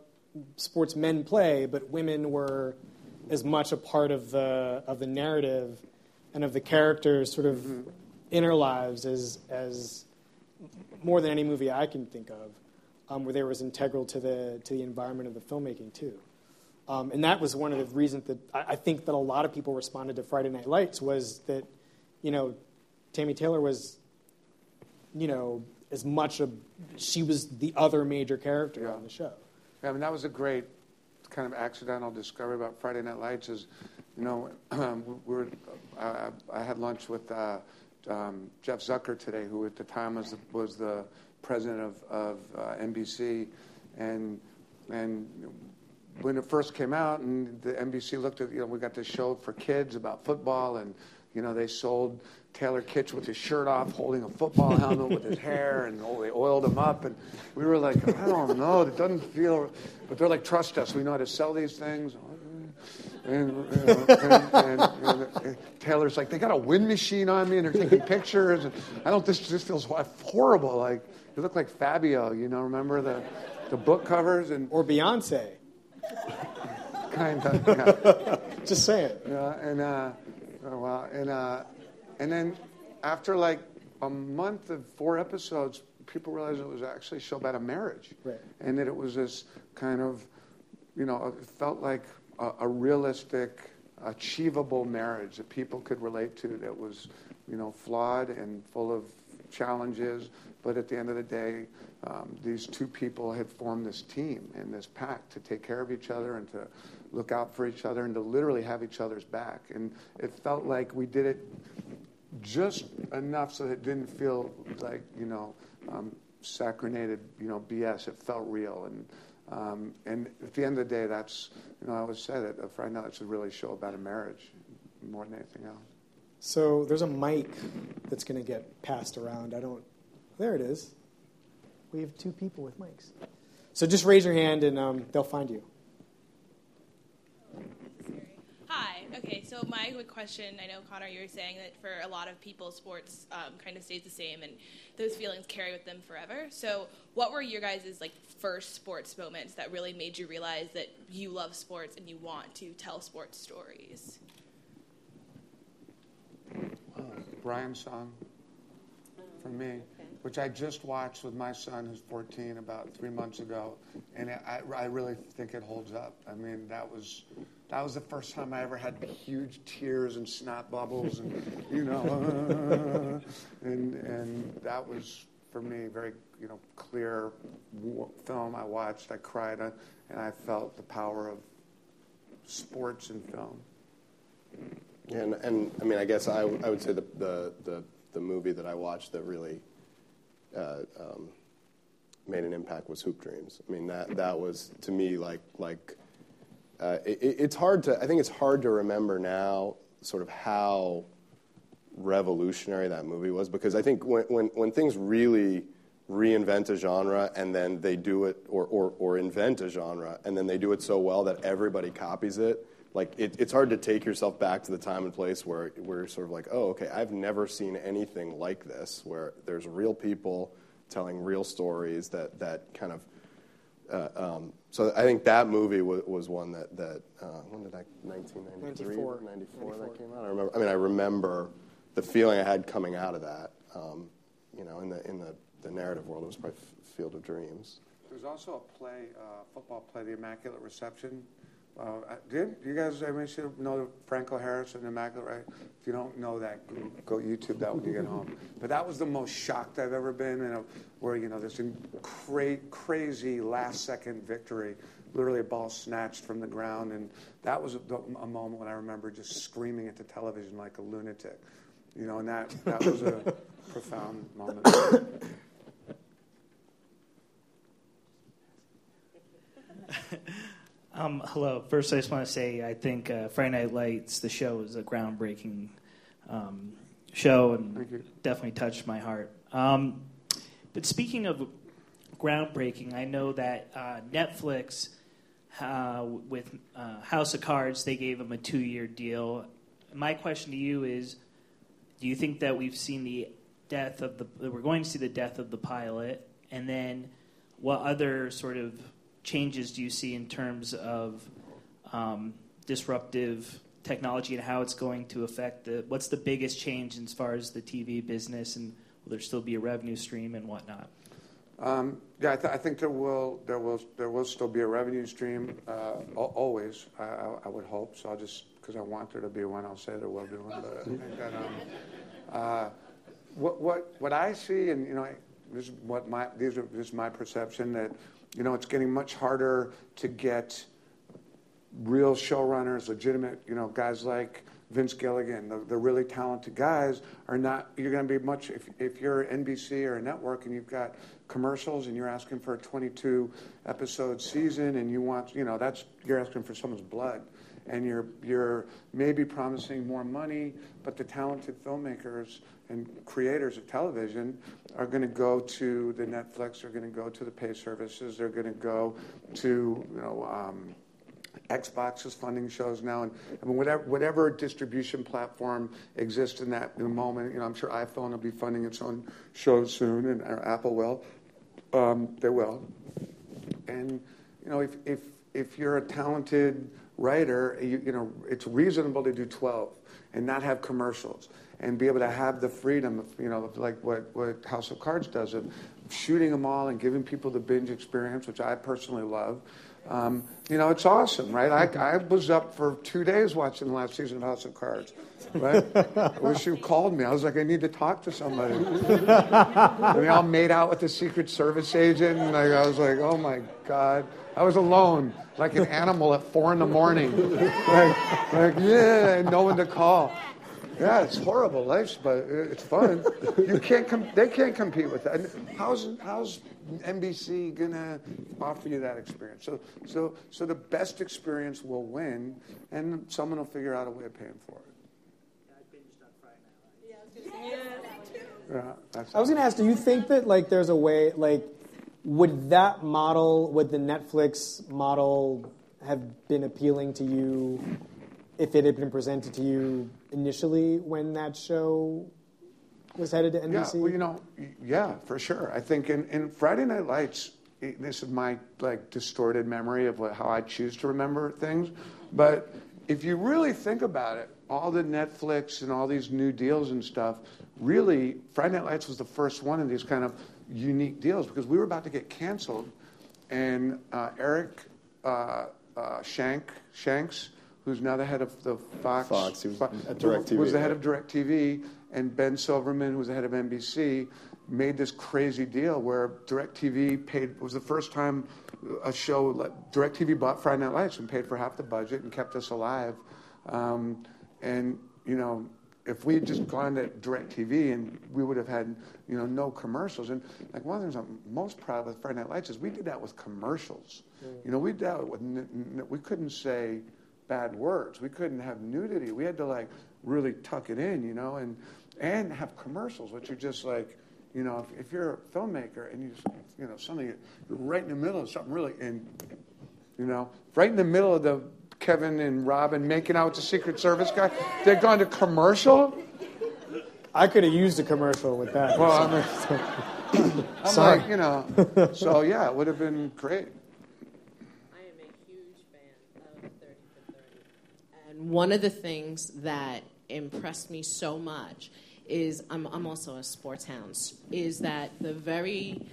sports men play, but women were as much a part of the of the narrative and of the characters' sort of inner lives as as more than any movie I can think of, um, where they were as integral to the to the environment of the filmmaking too. Um, and that was one of the reasons that I, I think that a lot of people responded to Friday Night Lights was that, you know, Tammy Taylor was, you know, as much a she was the other major character Yeah. on the show. Yeah, I mean, that was a great kind of accidental discovery about Friday Night Lights. Is, you know, we were, I, I had lunch with uh, um, Jeff Zucker today, who at the time was the, was the president of, of uh, NBC, and and when it first came out, and the NBC looked at, you know, we got this show for kids about football, and you know, they sold Taylor Kitsch with his shirt off, holding a football helmet with his hair, and oh, they oiled him up, and we were like, I don't know, it doesn't feel, but they're like, trust us, we know how to sell these things. And, you know, and, and, and Taylor's like, they got a wind machine on me, and they're taking pictures, and I don't. This this feels horrible. Like you look like Fabio, you know. Remember the the book covers and Or Beyonce. kind of. Yeah. Just saying. Yeah, and uh, oh, wow, and uh, and then after like a month of four episodes, people realized it was actually a show about a marriage, Right. and that it was this kind of, you know, it felt like a, a realistic, achievable marriage that people could relate to. That was, you know, flawed and full of challenges, but at the end of the day, um, these two people had formed this team and this pact to take care of each other and to look out for each other and to literally have each other's back. And it felt like we did it just enough so that it didn't feel like you know um, saccharinated you know BS. It felt real, and um, and at the end of the day, that's you know I always that uh, Friday Night Lights is really show about a marriage more than anything else. So there's a mic that's going to get passed around. I don't. There it is. We have two people with mics. So just raise your hand and um, they'll find you. Hi. Okay, so my quick question I know, Connor, you were saying that for a lot of people, sports um, kind of stays the same and those feelings carry with them forever. So, what were your guys' like, first sports moments that really made you realize that you love sports and you want to tell sports stories? Brian Brian's song for me which I just watched with my son, who's 14, about three months ago, and I, I really think it holds up. I mean, that was that was the first time I ever had huge tears and snot bubbles, and you know, and and that was for me very you know clear film I watched. I cried, uh, and I felt the power of sports and film. And, and I mean, I guess I, I would say the, the, the, the movie that I watched that really made an impact was Hoop Dreams. I mean, that, that was to me like, like uh, it, it's hard to, I think it's hard to remember now sort of how revolutionary that movie was because I think when, when, when things really reinvent a genre and then they do it or invent a genre and then they do it so well that everybody copies it like it, it's hard to take yourself back to the time and place where we're sort of like, oh, okay, I've never seen anything like this, where there's real people telling real stories that that kind of. Uh, um, so I think that movie was, was one that that uh, when did I 1993 94. 94, that came out. I remember. I mean, I remember the feeling I had coming out of that. Um, you know, in the in the, the narrative world, it was probably Field of Dreams. There's also a play, uh, football play, The Immaculate Reception, uh, did you guys? I mean, should know Franco Harris and Immaculate, right? If you don't know that, go, go YouTube that when you get home. But that was the most shocked I've ever been, in a, where you know this cra- crazy last-second victory, literally a ball snatched from the ground, and that was a, a, moment when I remember just screaming at the television like a lunatic, you know, and that that was a profound moment. Um, hello. First, I just want to say I think uh, Friday Night Lights, the show, is a groundbreaking um, show and definitely touched my heart. Um, but speaking of groundbreaking, I know that uh, Netflix, uh, with uh, House of Cards, they gave them a two year deal. My question to you is do you think that we've seen the death of the, we're going to see the death of the pilot? And then what other sort of changes do you see in terms of um, disruptive technology and how it's going to affect the what's the biggest change as far as the TV business and will there still be a revenue stream and whatnot? Um, yeah, I, th- I, think there will there will there will still be a revenue stream uh, always. I, I, would hope so. I'll just because I want there to be one, I'll say there will be one. But I think that um, uh, what what what I see, and you know, this is what my these are this is my perception that you know, it's getting much harder to get real showrunners, legitimate, you know, guys like Vince Gilligan, the, the really talented guys are not, you're going to be much, if, if you're NBC or a network and you've got commercials and you're asking for a 22 episode season and you want, you know, that's, you're asking for someone's blood and you're, you're maybe promising more money, but the talented filmmakers and creators of television are going to go to the Netflix, are going to go to the pay services, they're going to go to you know um, Xbox is funding shows now, and I mean whatever whatever distribution platform exists in that moment. You know, I'm sure iPhone will be funding its own shows soon, and Apple will. Um, they will, and you know if if if you're a talented writer, you, you know it's reasonable to do 12 and not have commercials and be able to have the freedom of, you know, like what, what House of Cards does, of shooting them all and giving people the binge experience, which I personally love. Um, you know, it's awesome, right? I, I was up for two days watching the last season of House of Cards, right? I wish you called me. I was like, I need to talk to somebody. and they all made out with the Secret Service agent, and I, I was like, oh my God. I was alone, like an animal at four in the morning. like, like, yeah, no one to call. Yeah, it's horrible life, but it's fun. You can't com- they can't compete with that. How's how's NBC gonna offer you that experience? So so so the best experience will win, and someone will figure out a way of paying for it. Yeah, I was going to ask, do you think that like there's a way like would that model, would the Netflix model have been appealing to you if it had been presented to you initially when that show was headed to NBC? Yeah, well, you know, yeah, for sure. I think in, in Friday Night Lights, this is my like distorted memory of what, how I choose to remember things, but if you really think about it, all the Netflix and all these new deals and stuff, really, Friday Night Lights was the first one of these kind of unique deals because we were about to get canceled, and uh, Eric uh, uh, Shank Shanks, who's now the head of the Fox, Fox, he was Fo- at DirecTV, was the head right? of DirecTV, and Ben Silverman, who was the head of NBC, made this crazy deal where DirecTV paid. It was the first time a show like DirecTV bought Friday Night Lights and paid for half the budget and kept us alive. Um, and you know, if we had just gone to DirecTV and we would have had you know no commercials. And like one of the things I'm most proud of with Friday Night Lights is we did that with commercials. You know, we did that with n- n- we couldn't say bad words. We couldn't have nudity. We had to like really tuck it in, you know, and and have commercials, which are just like, you know, if, if you're a filmmaker and you just, you know, something you're right in the middle of something really, and you know, right in the middle of the Kevin and Robin making out with the Secret Service guy, they're going to commercial. I could have used a commercial with that. Well, I mean, I'm Sorry. like, you know, so yeah, it would have been great. I am a huge fan of 30 for 30. And one of the things that impressed me so much is I'm, I'm also a sports hound, is that the very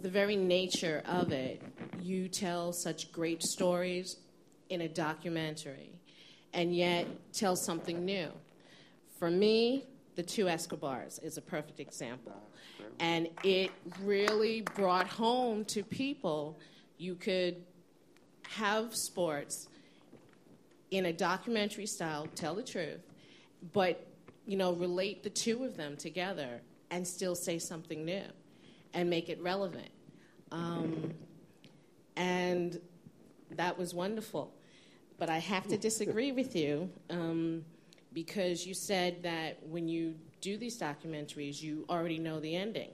the very nature of it, you tell such great stories in a documentary and yet tell something new. For me, the two Escobars is a perfect example. And it really brought home to people you could have sports in a documentary style, tell the truth, but you know, relate the two of them together and still say something new and make it relevant. Um, and that was wonderful. But I have to disagree with you um, because you said that when you do these documentaries, you already know the ending.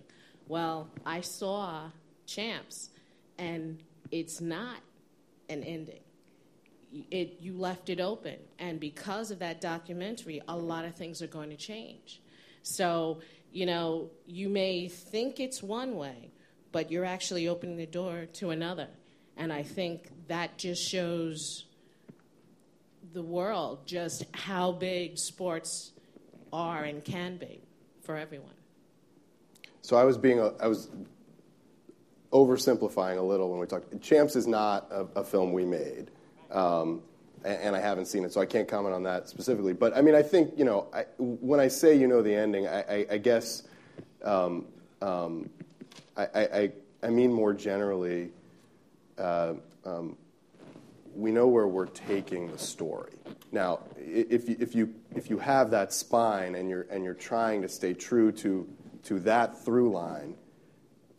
Well, I saw Champs, and it's not an ending. It, you left it open, and because of that documentary, a lot of things are going to change. So, you know, you may think it's one way, but you're actually opening the door to another. And I think that just shows the world just how big sports are and can be for everyone. So I was being a, I was oversimplifying a little when we talked. Champs is not a, a film we made, and, and I haven't seen it, so I can't comment on that specifically. But I mean, I think you know, when I say you know the ending, I, guess um, um, I, mean more generally. Uh, um, we know where we're taking the story. Now, if you, if you, if you have that spine and you're, and you're trying to stay true to, to that through line,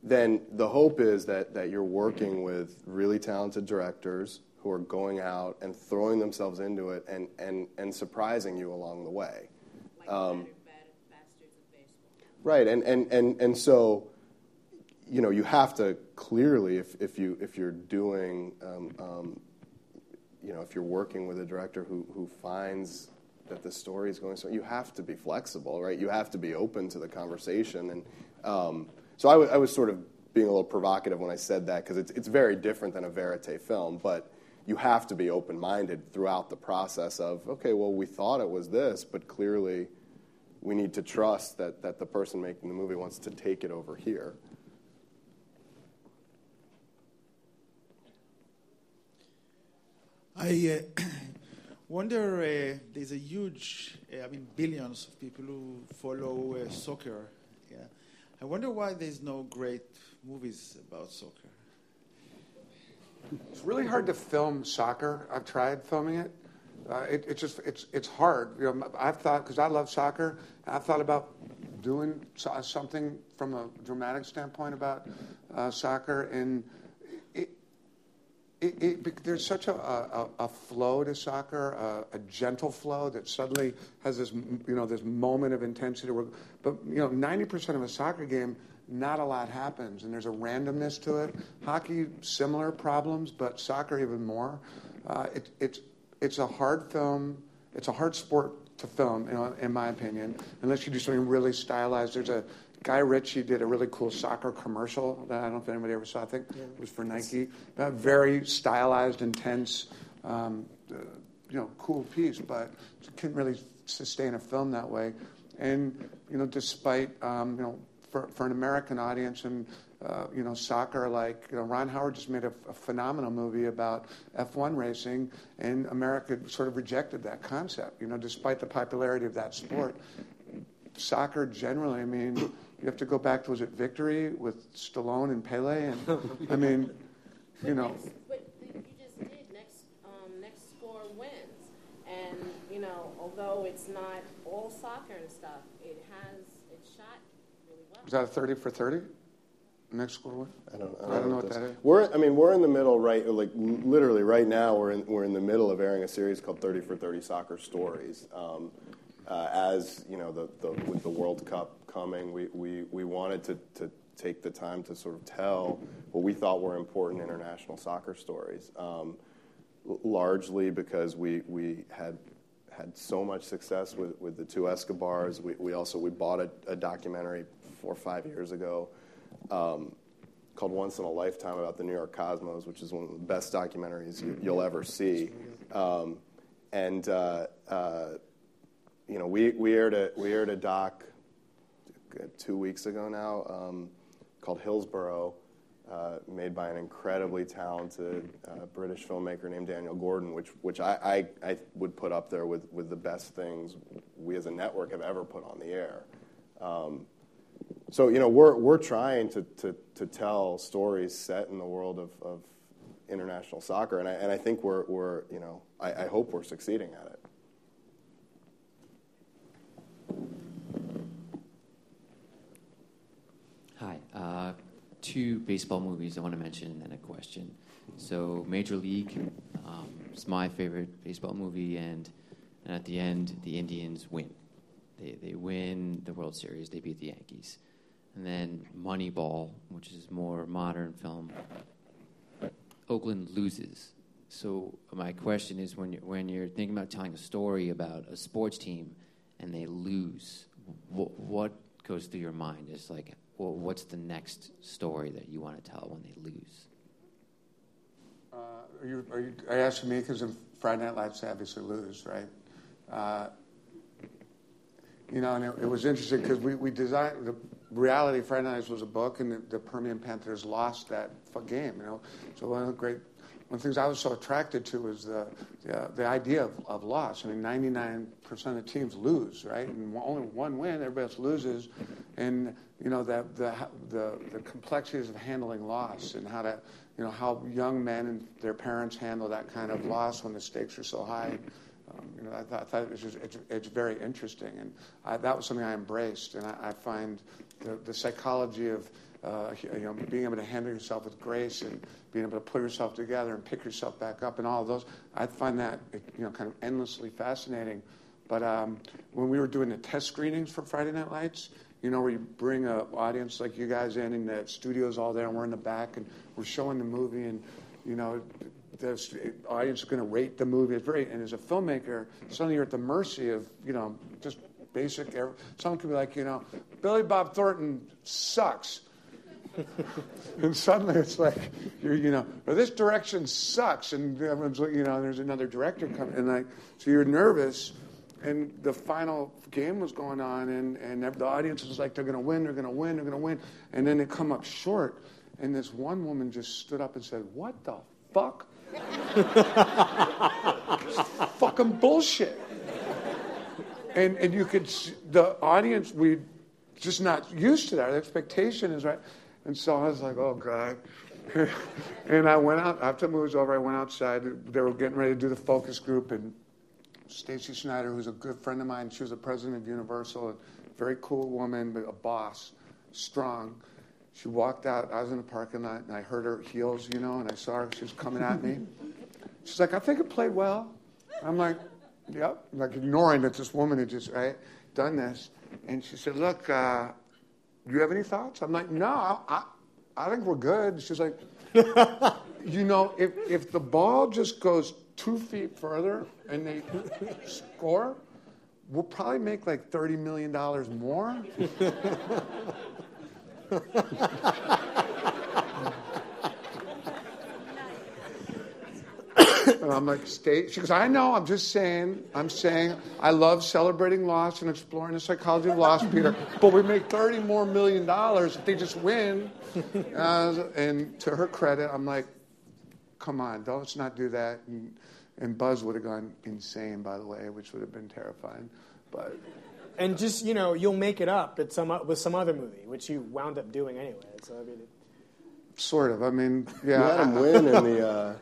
then the hope is that you're working with really talented directors who are going out and throwing themselves into it and, and, and surprising you along the way. Um, Right, and, and, and, and so, you know, you have to clearly, if, if, you, if you're doing, um, um, you know, if you're working with a director who, who finds that the story is going so, you have to be flexible, right? You have to be open to the conversation. And um, so I, w- I was sort of being a little provocative when I said that because it's, it's very different than a verite film, but you have to be open minded throughout the process of, okay, well, we thought it was this, but clearly we need to trust that, that the person making the movie wants to take it over here. I uh, wonder. Uh, there's a huge, uh, I mean, billions of people who follow uh, soccer. Yeah, I wonder why there's no great movies about soccer. It's really hard to film soccer. I've tried filming it. Uh, it it's just it's it's hard. You know, I've thought because I love soccer. I've thought about doing so- something from a dramatic standpoint about uh, soccer, and it, it, it, there's such a, a, a flow to soccer, a, a gentle flow that suddenly has this you know this moment of intensity. Where, but you know, 90% of a soccer game, not a lot happens, and there's a randomness to it. Hockey, similar problems, but soccer even more. Uh, it, it's it's a hard film. It's a hard sport to film, you know, in my opinion, unless you do something really stylized. There's a Guy Ritchie did a really cool soccer commercial that I don't know if anybody ever saw. I think it was for Nike. Very stylized, intense. Um, uh, you know, cool piece, but couldn't really sustain a film that way. And you know, despite um, you know, for, for an American audience and uh, you know, soccer. Like you know, Ron Howard just made a, a, phenomenal movie about F1 racing, and America sort of rejected that concept. You know, despite the popularity of that sport, soccer generally. I mean, you have to go back to was it Victory with Stallone and Pele, and I mean, you know. But you just did next next score wins, and you know, although it's not all soccer and stuff, it has it shot Was that a thirty for thirty? Next score what? I don't, I I don't, don't know what that is. We're, I mean, we're in the middle, right? Like literally, right now, we're in we're in the middle of airing a series called Thirty for Thirty Soccer Stories. Um, uh, as you know, the, the with the World Cup coming, we, we, we wanted to, to take the time to sort of tell what we thought were important international soccer stories. Um, largely because we we had had so much success with, with the two Escobars. We, we also we bought a, a documentary four or five years ago um, called Once in a Lifetime about the New York Cosmos, which is one of the best documentaries you, you'll ever see. Um, and uh, uh, you know, we, we aired a we aired a doc uh, two weeks ago now um, called Hillsborough, uh, made by an incredibly talented uh, British filmmaker named Daniel Gordon, which which I, I, I would put up there with, with the best things we as a network have ever put on the air. Um, so you know we're we're trying to, tell stories set in the world of, international soccer, and I, and I think we're, we're you know I, hope we're succeeding at it. Hi. Uh, two baseball movies I want to mention and then a question. So, Major League um, is my favorite baseball movie, and, and at the end, the Indians win. They, they win the World Series, they beat the Yankees. And then Moneyball, which is more modern film, Oakland loses. So, my question is when you're, when you're thinking about telling a story about a sports team and they lose, wh- what goes through your mind? Is like, well, what's the next story that you want to tell when they lose? Uh, are you are you are you asking me because in Friday Night Lights obviously lose, right? Uh, you know, and it, it was interesting because we, we designed the reality. Friday Night Lights was a book, and the, the Permian Panthers lost that game. You know, so one of the great one of the things I was so attracted to was the the, the idea of, of loss. I mean, 99% of teams lose, right? And only one win, everybody else loses, and you know the the the, the complexities of handling loss and how to you know how young men and their parents handle that kind of loss when the stakes are so high. Um, you know, I thought, I thought it was just, it's, it's very interesting, and I, that was something I embraced. And I, I find the, the psychology of uh, you know being able to handle yourself with grace and being able to pull yourself together and pick yourself back up, and all those. I find that you know kind of endlessly fascinating. But um, when we were doing the test screenings for Friday Night Lights, you know, where you bring an audience like you guys in, and the studio's all there, and we're in the back, and we're showing the movie, and you know, the audience is going to rate the movie. It's very, and as a filmmaker, suddenly you're at the mercy of, you know, just basic. Er, someone could be like, you know, Billy Bob Thornton sucks. and suddenly it's like, you're, you know, or this direction sucks, and everyone's, you know, there's another director coming, and like, so you're nervous, and the final game was going on, and, and the audience was like, they're going to win, they're going to win, they're going to win, and then they come up short, and this one woman just stood up and said, "What the fuck? Fucking bullshit." And and you could the audience we just not used to that. The expectation is right, and so I was like, "Oh God." and I went out after the movie was over. I went outside. They were getting ready to do the focus group, and Stacey Snider, who's a good friend of mine, she was the president of Universal, a very cool woman, but a boss, strong. She walked out. I was in the parking lot, and I heard her heels, you know, and I saw her. She was coming at me. She's like, "I think it played well." I'm like, "Yep." I'm like ignoring that this woman had just right done this, and she said, "Look, uh, do you have any thoughts?" I'm like, "No, I, I, I think we're good." She's like, "You know, if if the ball just goes two feet further and they score." We'll probably make like thirty million dollars more. And I'm like, stay. She goes, I know. I'm just saying. I'm saying. I love celebrating loss and exploring the psychology of loss, Peter. But we make 30 more million dollars if they just win. Uh, and to her credit, I'm like, come on, don't, let's not do that. And, and Buzz would have gone insane, by the way, which would have been terrifying. But And just you know, you'll make it up at some with some other movie, which you wound up doing anyway. So I mean, sort of. I mean, yeah. You had him win in the uh,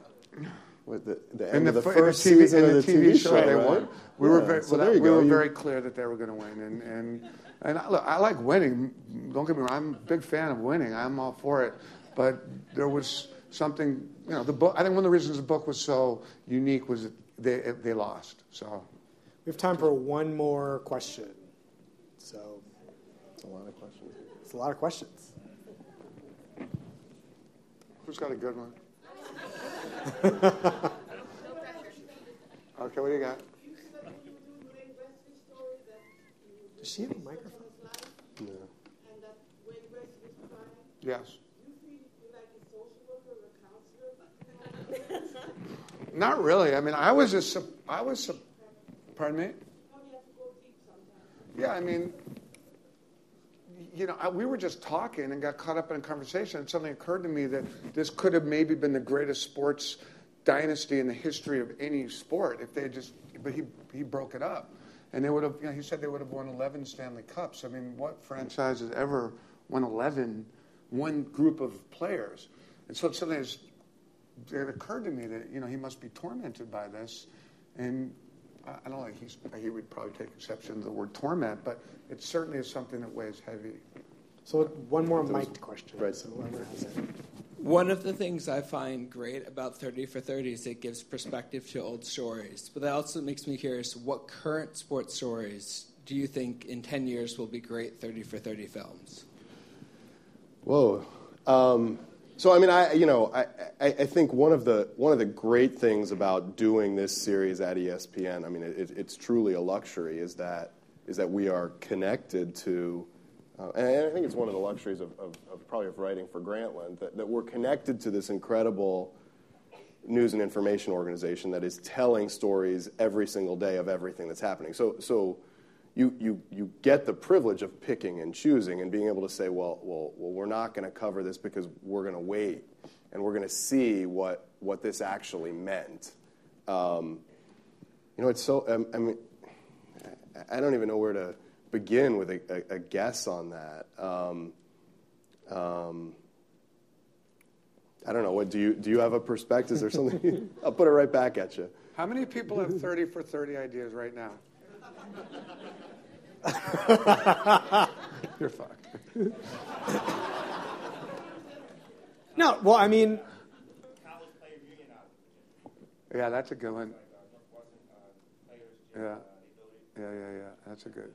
with the, the end in the, of the f- in the first TV, season in the of the TV, show, they right? won. We Yeah, were very, so well, there you we go. were You- very clear that they were going to win, and and and I, look, I like winning. Don't get me wrong. I'm a big fan of winning. I'm all for it. But there was something, you know, the book. I think one of the reasons the book was so unique was that they they lost. So we have time for one more question. So It's a lot of questions. it's a lot of questions. who's got a good one? okay, what do you got? Does she have a microphone? Yeah. Yes. Not really. I mean, I was a, I was, sup- pardon me? Yeah, I mean, you know, I, we were just talking and got caught up in a conversation, and suddenly occurred to me that this could have maybe been the greatest sports dynasty in the history of any sport if they had just, but he, he broke it up. And they would have, you know, he said they would have won 11 Stanley Cups. I mean, what franchise has ever won 11, one group of players? And so suddenly it's, it occurred to me that, you know, he must be tormented by this. And I I don't know, he's, he would probably take exception to the word torment, but it certainly is something that weighs heavy. So one more mic'd question. Right. So whoever has. One of the things I find great about 30 for 30 is it gives perspective to old stories. But that also makes me curious what current sports stories do you think in 10 years will be great 30 for 30 films? Whoa. Um, so I mean, I you know, I, I, I think one of the one of the great things about doing this series at ESPN, I mean, it, it's truly a luxury, is that is that we are connected to, uh, and I think it's one of the luxuries of, of, of probably of writing for Grantland that, that we're connected to this incredible news and information organization that is telling stories every single day of everything that's happening. So so you, you, you get the privilege of picking and choosing and being able to say, well, well, well we're not going to cover this because we're going to wait and we're going to see what, what this actually meant. Um, you know, it's so, um, I mean, I don't even know where to begin with a, a, a guess on that. Um, um, I don't know. What do you do? You have a perspective? Is there something? I'll put it right back at you. How many people have 30 for 30 ideas right now? You're fucked. No, well, I mean, Yeah, that's a good one. Yeah. Yeah, yeah, yeah. That's a good.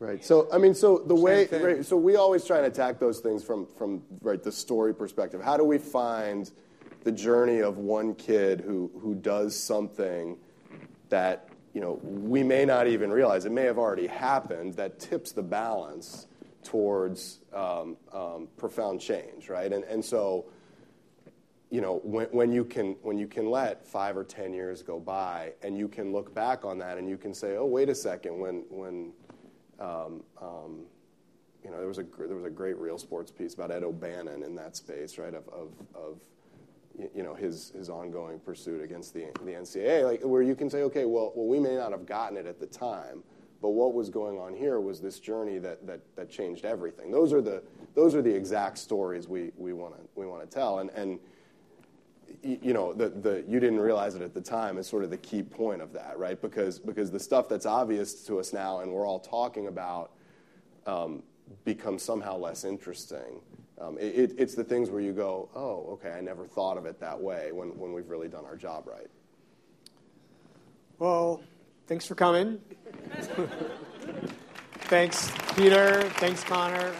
Right. So I mean, so the way, thing. right, so we always try and attack those things from from right the story perspective. How do we find the journey of one kid who who does something that you know we may not even realize it may have already happened that tips the balance towards um, um, profound change, right? And and so you know, when, when you can when you can let five or ten years go by, and you can look back on that, and you can say, oh, wait a second, when when um, um, you know, there was a there was a great real sports piece about Ed O'Bannon in that space, right? Of of, of you know his his ongoing pursuit against the the NCAA, like where you can say, okay, well, well, we may not have gotten it at the time, but what was going on here was this journey that that that changed everything. Those are the those are the exact stories we we want to we want to tell, and and you know the, the you didn't realize it at the time is sort of the key point of that right because because the stuff that's obvious to us now and we're all talking about um, becomes somehow less interesting Um, it's the things where you go oh okay i never thought of it that way when, when we've really done our job right well, thanks for coming. thanks, Peter. Thanks, Connor.